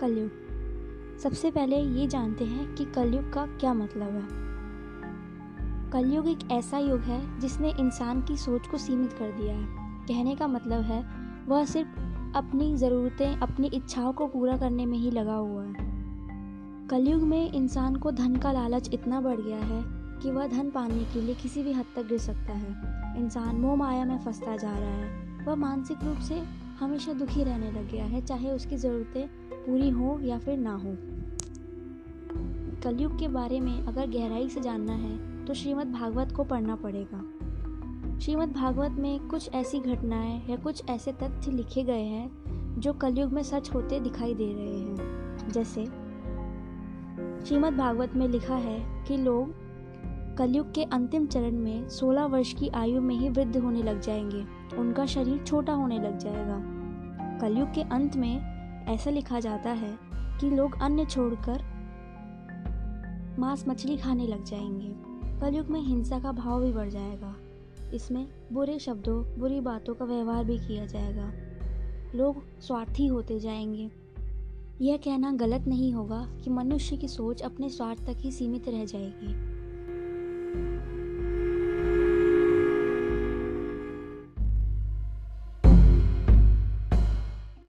कलयुग। सबसे पहले ये जानते हैं कि कलयुग का क्या मतलब है। कलयुग एक ऐसा युग है जिसने इंसान की सोच को सीमित कर दिया है। कहने का मतलब है, वह सिर्फ़ अपनी ज़रूरतें, अपनी इच्छाओं को पूरा करने में ही लगा हुआ है। कलयुग में इंसान को धन का लालच इतना बढ़ गया है कि वह धन पाने के लिए किसी भी हद तक गिर सकता है। इंसान मोह माया में फंसता जा रहा है। वह मानसिक रूप से हमेशा दुखी रहने लग गया है, चाहे उसकी ज़रूरतें पूरी हो या फिर ना हो। कलयुग के बारे में अगर गहराई से जानना है तो श्रीमद् भागवत को पढ़ना पड़ेगा। श्रीमद् भागवत में कुछ ऐसी घटनाएँ या कुछ ऐसे तथ्य लिखे गए हैं, जो कलयुग में सच होते दिखाई दे रहे हैं। जैसे, श्रीमद् भागवत में लिखा है कि लोग कलयुग के अंतिम चरण में 16 वर्ष की आयु में ही वृद्ध होने लग जाएँगे। उनका शरीर छोटा होने लग जाएगा। कलयुग के अंत में ऐसा लिखा जाता है कि लोग अन्य छोड़कर मांस मछली खाने लग जाएँगे। कलयुग में हिंसा का भाव भी बढ़ जाएगा। इसमें बुरे शब्दों, बुरी बातों का व्यवहार भी किया जाएगा। लोग स्वार्थी होते जाएँगे। यह कहना गलत नहीं होगा कि मनुष्य की सोच अपने स्वार्थ तक ही सीमित रह जाएगी। Thank you.